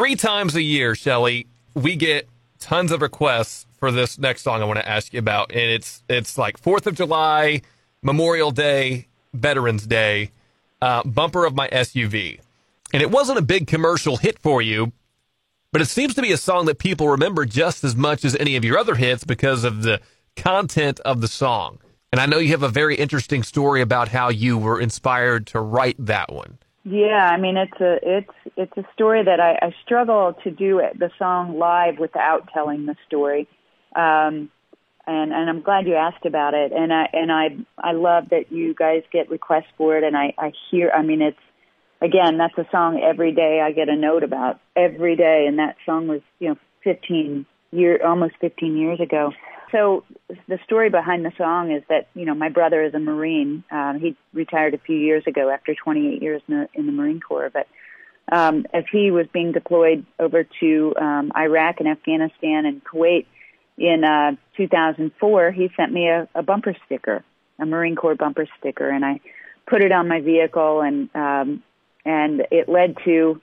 Three times a year, Chely, we get tons of requests for this next song I want to ask you about, and it's it's like Fourth of July, Memorial Day, Veterans Day, uh, bumper of my SUV, and it wasn't a big commercial hit for you, but it seems to be a song that people remember just as much as any of your other hits because of the content of the song. And I know you have a very interesting story about how you were inspired to write that one. Yeah, I mean it's a it's it's a story that I, I struggle to do it, the song live without telling the story, um, and and I'm glad you asked about it, and I and I I love that you guys get requests for it, and I I hear I mean it's again that's a song every day I get a note about every day, and that song was you know 15 year almost 15 years ago, so the story behind the song is that you know my brother is a Marine. Um, he retired a few years ago after 28 years in the, in the Marine Corps. But um, as he was being deployed over to um, Iraq and Afghanistan and Kuwait in uh, 2004, he sent me a, a bumper sticker, a Marine Corps bumper sticker, and I put it on my vehicle, and um, and it led to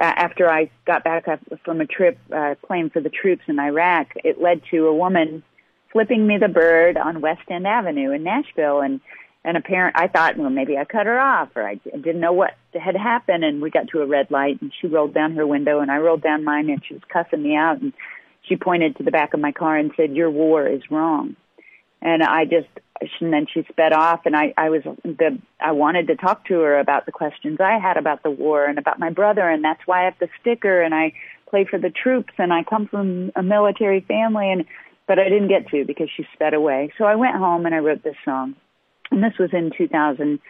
uh, after I got back from a trip uh, playing for the troops in Iraq, it led to a woman flipping me the bird on West End Avenue in Nashville and and apparent I thought well maybe I cut her off or I didn't know what had happened and we got to a red light and she rolled down her window and I rolled down mine and she was cussing me out and she pointed to the back of my car and said your war is wrong. And I just and then she sped off and I I was the I wanted to talk to her about the questions I had about the war and about my brother and that's why I have the sticker and I play for the troops and I come from a military family and but I didn't get to because she sped away. So I went home and I wrote this song. And this was in 2000,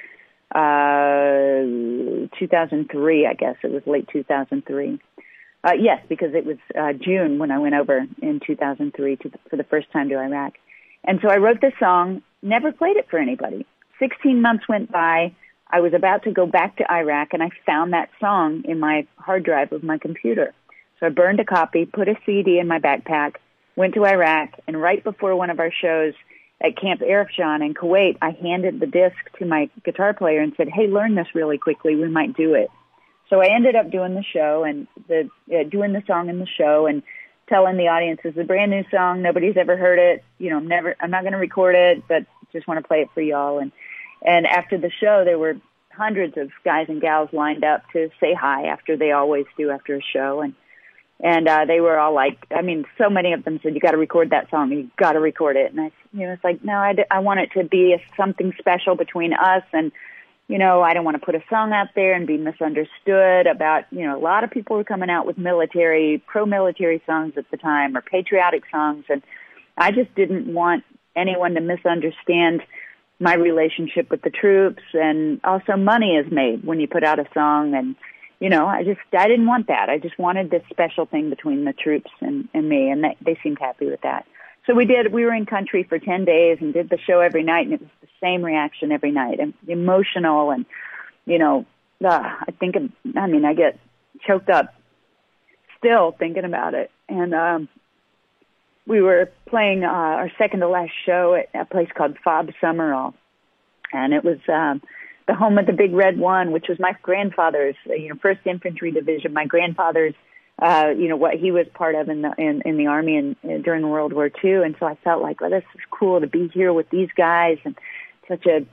uh, 2003, I guess. It was late 2003. Uh, yes, because it was uh, June when I went over in 2003 to for the first time to Iraq. And so I wrote this song, never played it for anybody. 16 months went by. I was about to go back to Iraq and I found that song in my hard drive of my computer. So I burned a copy, put a CD in my backpack, went to Iraq, and right before one of our shows at Camp Arifjan in Kuwait, I handed the disc to my guitar player and said, "Hey, learn this really quickly. We might do it." So I ended up doing the show and the uh, doing the song in the show and telling the audience it's a brand new song. Nobody's ever heard it. You know, I'm never. I'm not going to record it, but just want to play it for y'all. And and after the show, there were hundreds of guys and gals lined up to say hi after they always do after a show and and uh, they were all like, I mean, so many of them said, "You got to record that song. You got to record it." And I, you know, it's like, no, I, d- I want it to be a, something special between us, and you know, I don't want to put a song out there and be misunderstood about, you know, a lot of people were coming out with military, pro-military songs at the time or patriotic songs, and I just didn't want anyone to misunderstand my relationship with the troops, and also money is made when you put out a song and you know, I just I didn't want that. I just wanted this special thing between the troops and, and me, and they, they seemed happy with that. So we did. We were in country for ten days and did the show every night, and it was the same reaction every night, and emotional, and you know, uh, I think I mean, I get choked up still thinking about it, and um, we were playing uh, our second to last show at a place called Fob Summerall, and it was. Um, the home of the Big Red One, which was my grandfather's, uh, you know, First Infantry Division. My grandfather's, uh, you know, what he was part of in the in, in the army and uh, during World War II. And so I felt like, well, this is cool to be here with these guys and such a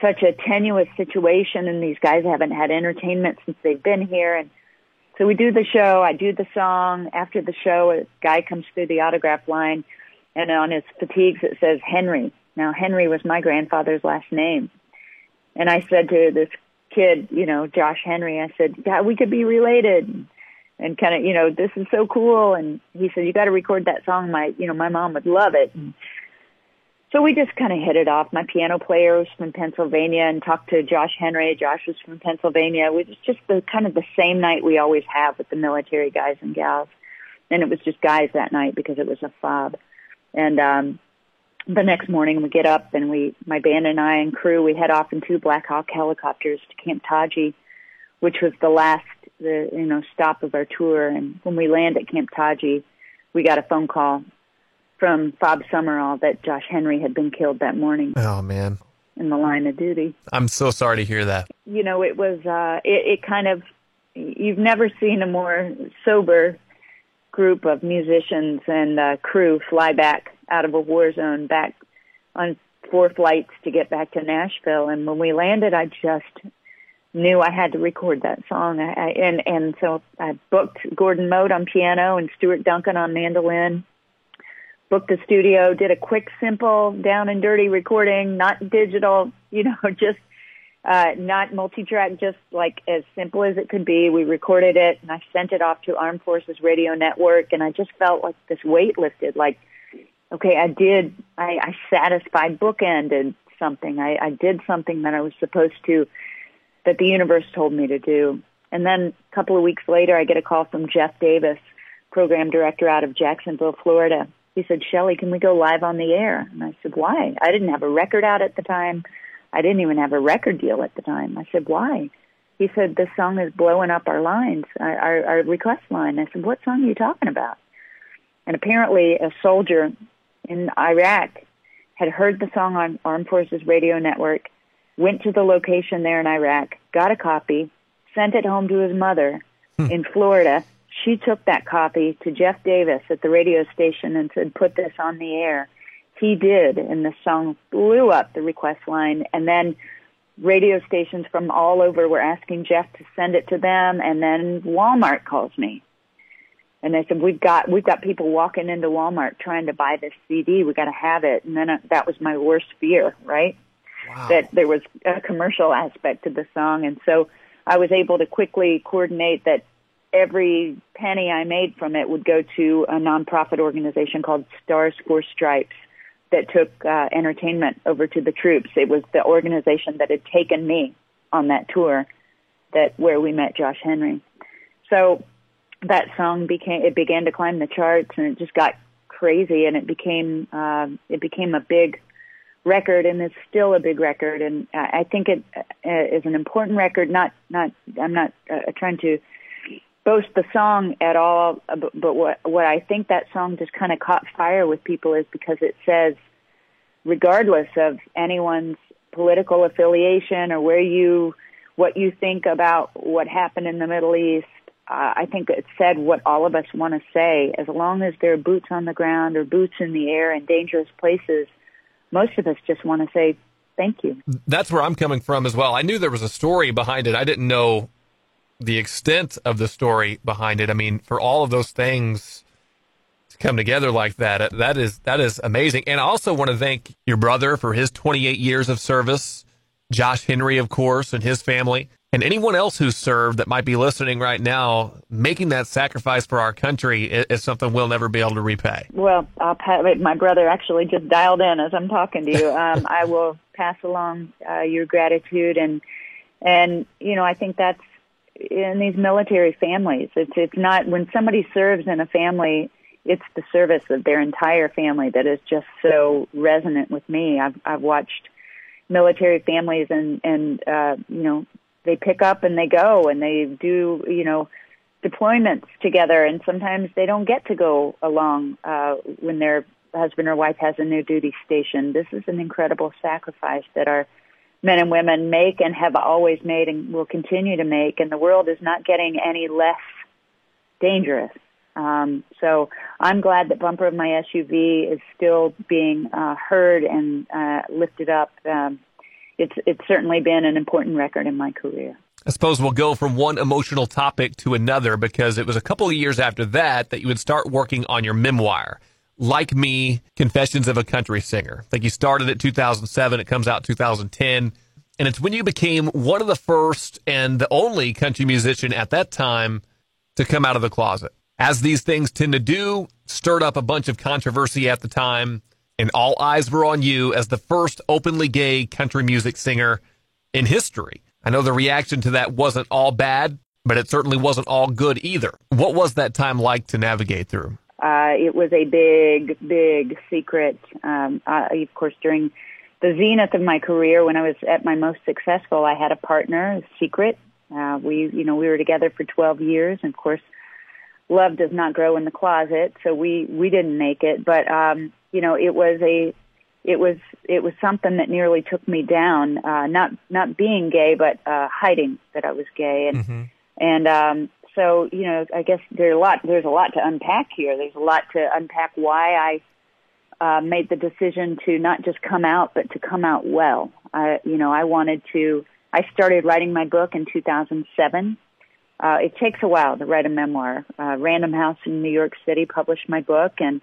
such a tenuous situation. And these guys haven't had entertainment since they've been here. And so we do the show. I do the song. After the show, a guy comes through the autograph line, and on his fatigues it says Henry. Now Henry was my grandfather's last name. And I said to this kid, you know, Josh Henry, I said, yeah, we could be related. And kind of, you know, this is so cool. And he said, you got to record that song. My, you know, my mom would love it. And so we just kind of hit it off. My piano player was from Pennsylvania and talked to Josh Henry. Josh was from Pennsylvania. It was just the kind of the same night we always have with the military guys and gals. And it was just guys that night because it was a fob. And, um, the next morning we get up and we, my band and I and crew, we head off in two Black Hawk helicopters to Camp Taji, which was the last, the, you know, stop of our tour. And when we land at Camp Taji, we got a phone call from Fob Summerall that Josh Henry had been killed that morning. Oh man. In the line of duty. I'm so sorry to hear that. You know, it was, uh, it, it kind of, you've never seen a more sober group of musicians and uh, crew fly back out of a war zone back on four flights to get back to Nashville. And when we landed, I just knew I had to record that song. I, I, and and so I booked Gordon Mote on piano and Stuart Duncan on mandolin. Booked the studio, did a quick, simple, down and dirty recording, not digital, you know, just uh, not multi-track, just like as simple as it could be. We recorded it and I sent it off to Armed Forces Radio Network and I just felt like this weight lifted, like, okay, I did, I, I satisfied, bookended something. I, I did something that I was supposed to, that the universe told me to do. And then a couple of weeks later, I get a call from Jeff Davis, program director out of Jacksonville, Florida. He said, Chely, can we go live on the air? And I said, why? I didn't have a record out at the time. I didn't even have a record deal at the time. I said, why? He said, this song is blowing up our lines, our, our, our request line. I said, what song are you talking about? And apparently a soldier in Iraq had heard the song on Armed Forces Radio Network, went to the location there in Iraq, got a copy, sent it home to his mother hmm. in Florida. She took that copy to Jeff Davis at the radio station and said, put this on the air he did, and the song blew up the request line. And then radio stations from all over were asking Jeff to send it to them. And then Walmart calls me, and they said, "We've got we've got people walking into Walmart trying to buy this CD. We got to have it." And then uh, that was my worst fear, right? Wow. That there was a commercial aspect to the song, and so I was able to quickly coordinate that every penny I made from it would go to a nonprofit organization called Stars for Stripes that took uh, entertainment over to the troops. It was the organization that had taken me on that tour that where we met Josh Henry. So that song became it began to climb the charts and it just got crazy and it became uh, it became a big record and it's still a big record and I think it uh, is an important record. Not not I'm not uh, trying to boast the song at all, uh, but, but what what I think that song just kind of caught fire with people is because it says, regardless of anyone's political affiliation or where you what you think about what happened in the Middle East, uh, I think it said what all of us want to say. As long as there are boots on the ground or boots in the air in dangerous places, most of us just want to say thank you. That's where I'm coming from as well. I knew there was a story behind it. I didn't know the extent of the story behind it. I mean, for all of those things to come together like that, that is that is amazing. And I also want to thank your brother for his 28 years of service, Josh Henry, of course, and his family, and anyone else who's served that might be listening right now. Making that sacrifice for our country is something we'll never be able to repay. Well, I'll pass, my brother actually just dialed in as I'm talking to you. Um, I will pass along uh, your gratitude and and you know I think that's in these military families. It's it's not when somebody serves in a family, it's the service of their entire family that is just so resonant with me. I've I've watched military families and and uh, you know they pick up and they go and they do you know deployments together and sometimes they don't get to go along uh, when their husband or wife has a new duty station. This is an incredible sacrifice that our men and women make and have always made and will continue to make, and the world is not getting any less dangerous. Um, so I'm glad that Bumper of My SUV is still being uh, heard and uh, lifted up. Um, it's it's certainly been an important record in my career. I suppose we'll go from one emotional topic to another because it was a couple of years after that that you would start working on your memoir. Like Me, Confessions of a Country Singer. I think you started it 2007. It comes out 2010. And it's when you became one of the first and the only country musician at that time to come out of the closet. As these things tend to do, stirred up a bunch of controversy at the time, and all eyes were on you as the first openly gay country music singer in history. I know the reaction to that wasn't all bad, but it certainly wasn't all good either. What was that time like to navigate through? Uh, it was a big, big secret. Um, uh, of course, during the zenith of my career, when I was at my most successful, I had a partner, a secret. Uh, we, you know, we were together for 12 years. And of course, love does not grow in the closet, so we we didn't make it. But um, you know, it was a it was it was something that nearly took me down. Uh, not not being gay, but uh, hiding that I was gay, and mm-hmm. And um, so, you know, I guess there's a lot there's a lot to unpack here. There's a lot to unpack why I uh, made the decision to not just come out, but to come out well. I, you know, I wanted to. I started writing my book in 2007. Uh, it takes a while to write a memoir. Uh, Random House in New York City published my book, and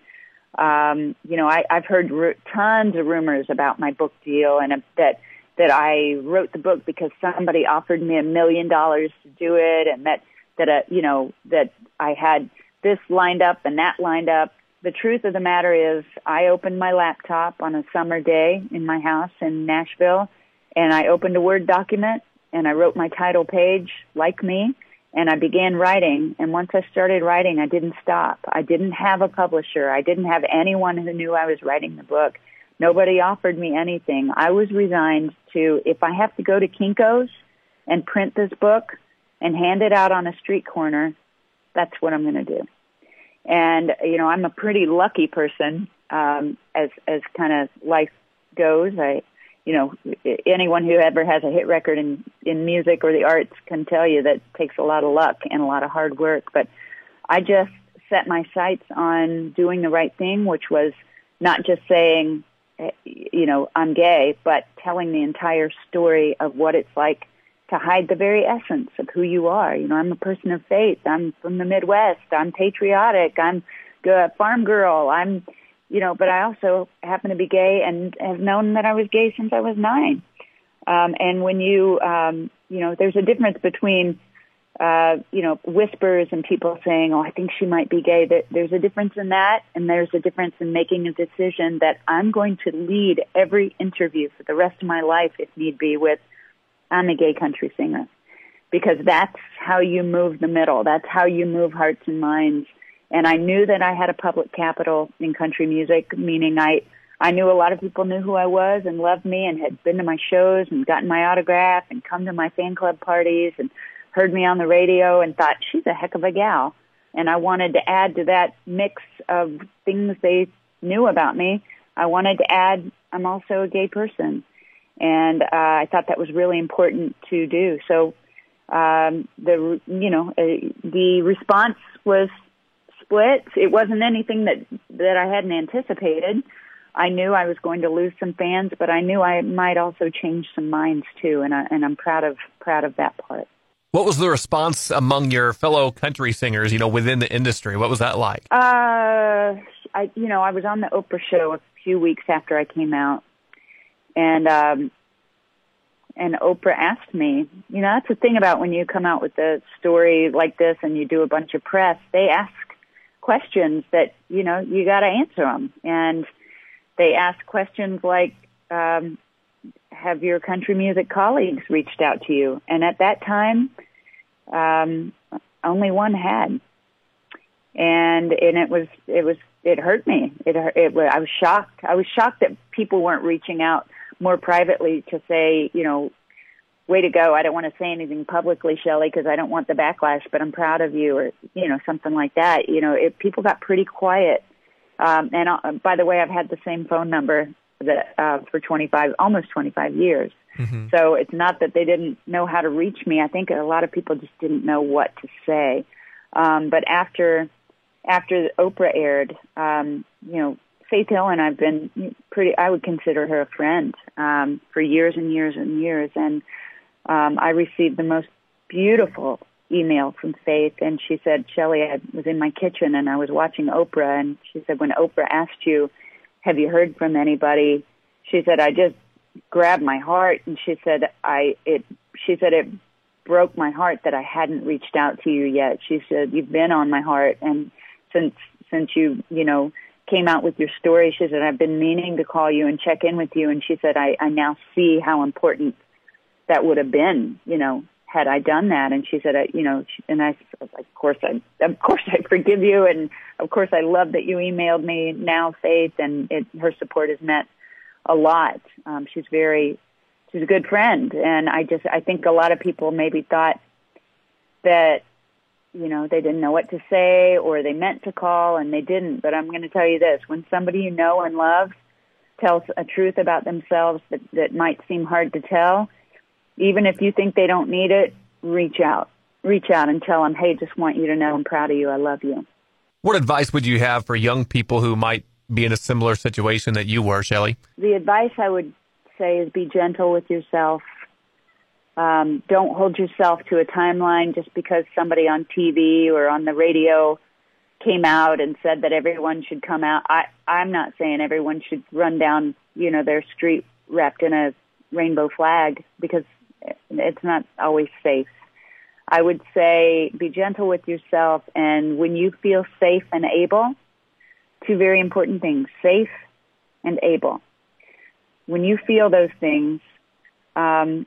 um, you know, I, I've heard r- tons of rumors about my book deal, and uh, that that I wrote the book because somebody offered me a million dollars to do it, and that that uh, you know that I had this lined up and that lined up. The truth of the matter is, I opened my laptop on a summer day in my house in Nashville, and I opened a Word document and I wrote my title page, like me, and I began writing. And once I started writing, I didn't stop. I didn't have a publisher. I didn't have anyone who knew I was writing the book. Nobody offered me anything. I was resigned to if I have to go to Kinko's and print this book and hand it out on a street corner, that's what I'm going to do. And you know, I'm a pretty lucky person um, as as kind of life goes. I you know, anyone who ever has a hit record in in music or the arts can tell you that takes a lot of luck and a lot of hard work. But I just set my sights on doing the right thing, which was not just saying, eh, you know, I'm gay, but telling the entire story of what it's like to hide the very essence of who you are. You know, I'm a person of faith. I'm from the Midwest. I'm patriotic. I'm a farm girl. I'm you know, but I also happen to be gay and have known that I was gay since I was nine. Um, and when you, um, you know, there's a difference between, uh, you know, whispers and people saying, "Oh, I think she might be gay." That there's a difference in that, and there's a difference in making a decision that I'm going to lead every interview for the rest of my life, if need be, with I'm a gay country singer, because that's how you move the middle. That's how you move hearts and minds and I knew that I had a public capital in country music, meaning I I knew a lot of people knew who I was and loved me and had been to my shows and gotten my autograph and come to my fan club parties and heard me on the radio and thought she's a heck of a gal. And I wanted to add to that mix of things they knew about me. I wanted to add I'm also a gay person. And uh, I thought that was really important to do. So um, the you know uh, the response was split. It wasn't anything that that I hadn't anticipated. I knew I was going to lose some fans, but I knew I might also change some minds too, and I, and I'm proud of proud of that part. What was the response among your fellow country singers, you know, within the industry? What was that like? Uh, I, you know, I was on the Oprah show a few weeks after I came out, and um, and Oprah asked me, you know, that's the thing about when you come out with a story like this and you do a bunch of press, they ask questions that you know you got to answer them and they ask questions like um, have your country music colleagues reached out to you? And at that time um, only one had. And and it was it was it hurt me. It it I was shocked. I was shocked that people weren't reaching out more privately to say you know way to go. I don't want to say anything publicly, Chely, because I don't want the backlash, but I'm proud of you or, you know, something like that. You know, it, people got pretty quiet. Um, and uh, by the way, I've had the same phone number that, uh, for 25, almost 25 years. Mm-hmm. So it's not that they didn't know how to reach me. I think a lot of people just didn't know what to say. Um, but after, after Oprah aired, um, you know, Faith Hill and I've been pretty, I would consider her a friend, um, for years and years and years. And, um, I received the most beautiful email from Faith, and she said, Chely, I was in my kitchen and I was watching Oprah, and she said, when Oprah asked you, have you heard from anybody? She said, I just grabbed my heart, and she said, I it. She said it broke my heart that I hadn't reached out to you yet. She said, you've been on my heart, and since since you you know came out with your story, she said, I've been meaning to call you and check in with you, and she said, I I now see how important that would have been, you know, had I done that. And she said, I, you know, she, and I, of course, I, of course, I forgive you, and of course, I love that you emailed me now, Faith, and it, her support has meant a lot. Um, she's very, she's a good friend, and I just, I think a lot of people maybe thought that, you know, they didn't know what to say or they meant to call and they didn't. But I'm going to tell you this: when somebody you know and love tells a truth about themselves that that might seem hard to tell even if you think they don't need it, reach out. reach out and tell them, hey, just want you to know I'm proud of you. I love you. What advice would you have for young people who might be in a similar situation that you were, Chely? The advice I would say is be gentle with yourself. Um, don't hold yourself to a timeline just because somebody on TV or on the radio came out and said that everyone should come out. I, I'm not saying everyone should run down, you know, their street wrapped in a rainbow flag because it's not always safe. I would say be gentle with yourself and when you feel safe and able, two very important things, safe and able. When you feel those things, um,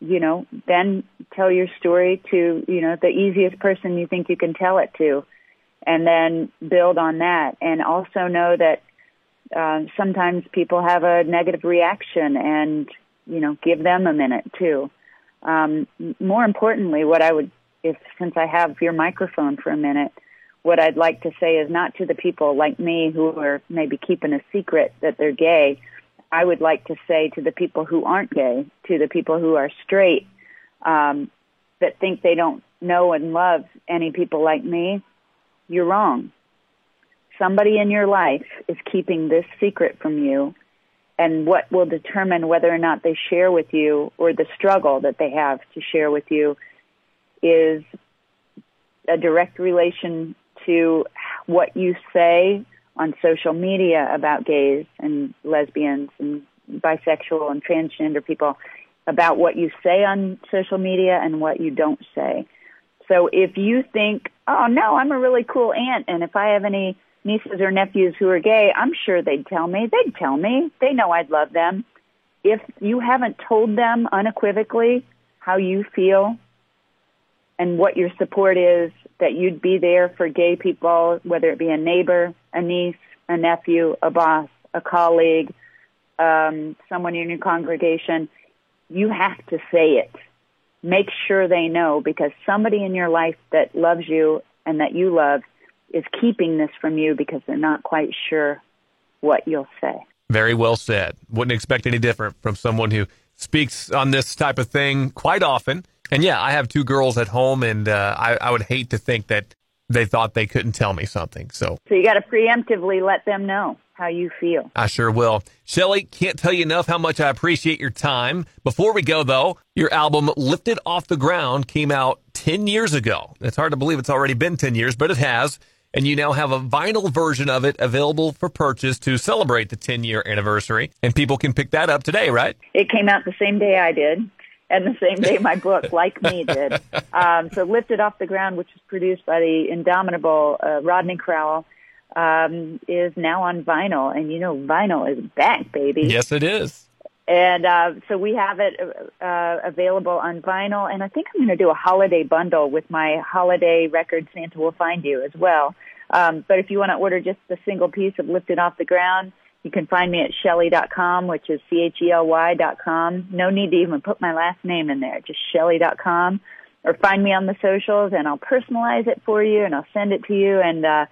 you know, then tell your story to, you know, the easiest person you think you can tell it to and then build on that and also know that uh, sometimes people have a negative reaction and, you know, give them a minute too. Um, more importantly, what I would, if since I have your microphone for a minute, what I'd like to say is not to the people like me who are maybe keeping a secret that they're gay. I would like to say to the people who aren't gay, to the people who are straight, um, that think they don't know and love any people like me, you're wrong. Somebody in your life is keeping this secret from you and what will determine whether or not they share with you or the struggle that they have to share with you is a direct relation to what you say on social media about gays and lesbians and bisexual and transgender people about what you say on social media and what you don't say. So if you think, oh no, I'm a really cool aunt and if I have any nieces or nephews who are gay, I'm sure they'd tell me. They'd tell me. They know I'd love them. If you haven't told them unequivocally how you feel and what your support is, that you'd be there for gay people, whether it be a neighbor, a niece, a nephew, a boss, a colleague, um, someone in your congregation, you have to say it. Make sure they know because somebody in your life that loves you and that you love is keeping this from you because they're not quite sure what you'll say. Very well said. Wouldn't expect any different from someone who speaks on this type of thing quite often. And yeah, I have two girls at home, and uh, I, I would hate to think that they thought they couldn't tell me something. So, so you got to preemptively let them know how you feel. I sure will. Chely, can't tell you enough how much I appreciate your time. Before we go, though, your album Lifted Off the Ground came out 10 years ago. It's hard to believe it's already been 10 years, but it has and you now have a vinyl version of it available for purchase to celebrate the 10 year anniversary. And people can pick that up today, right? It came out the same day I did. And the same day my book, like me, did. Um, so, Lifted Off the Ground, which was produced by the indomitable uh, Rodney Crowell, um, is now on vinyl. And you know, vinyl is back, baby. Yes, it is. And uh, so we have it uh, available on vinyl, and I think I'm going to do a holiday bundle with my holiday record. "Santa Will Find You" as well. Um, but if you want to order just a single piece of "Lifted Off the Ground," you can find me at Chely.com, which is C-H-E-L-Y.com. No need to even put my last name in there, just Chely.com, or find me on the socials, and I'll personalize it for you, and I'll send it to you, and uh,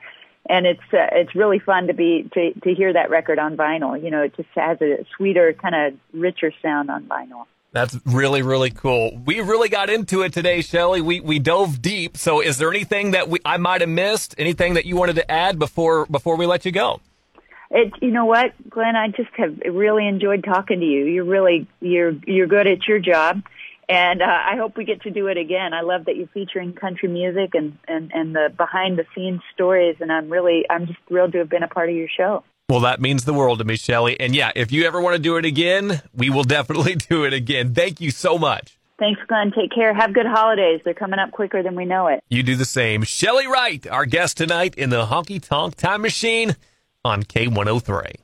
and it's uh, it's really fun to be to to hear that record on vinyl. You know, it just has a sweeter, kind of richer sound on vinyl. That's really really cool. We really got into it today, Chely. We we dove deep. So, is there anything that we I might have missed? Anything that you wanted to add before before we let you go? It, you know what, Glenn? I just have really enjoyed talking to you. You're really you're you're good at your job and uh, I hope we get to do it again. I love that you're featuring country music and and and the behind the scenes stories, and I'm really I'm just thrilled to have been a part of your show. Well, that means the world to me, Chely. And yeah, if you ever want to do it again, we will definitely do it again. Thank you so much. Thanks, Glenn. Take care. Have good holidays. They're coming up quicker than we know it. You do the same. Chely Wright, our guest tonight in the Honky Tonk Time Machine on K103.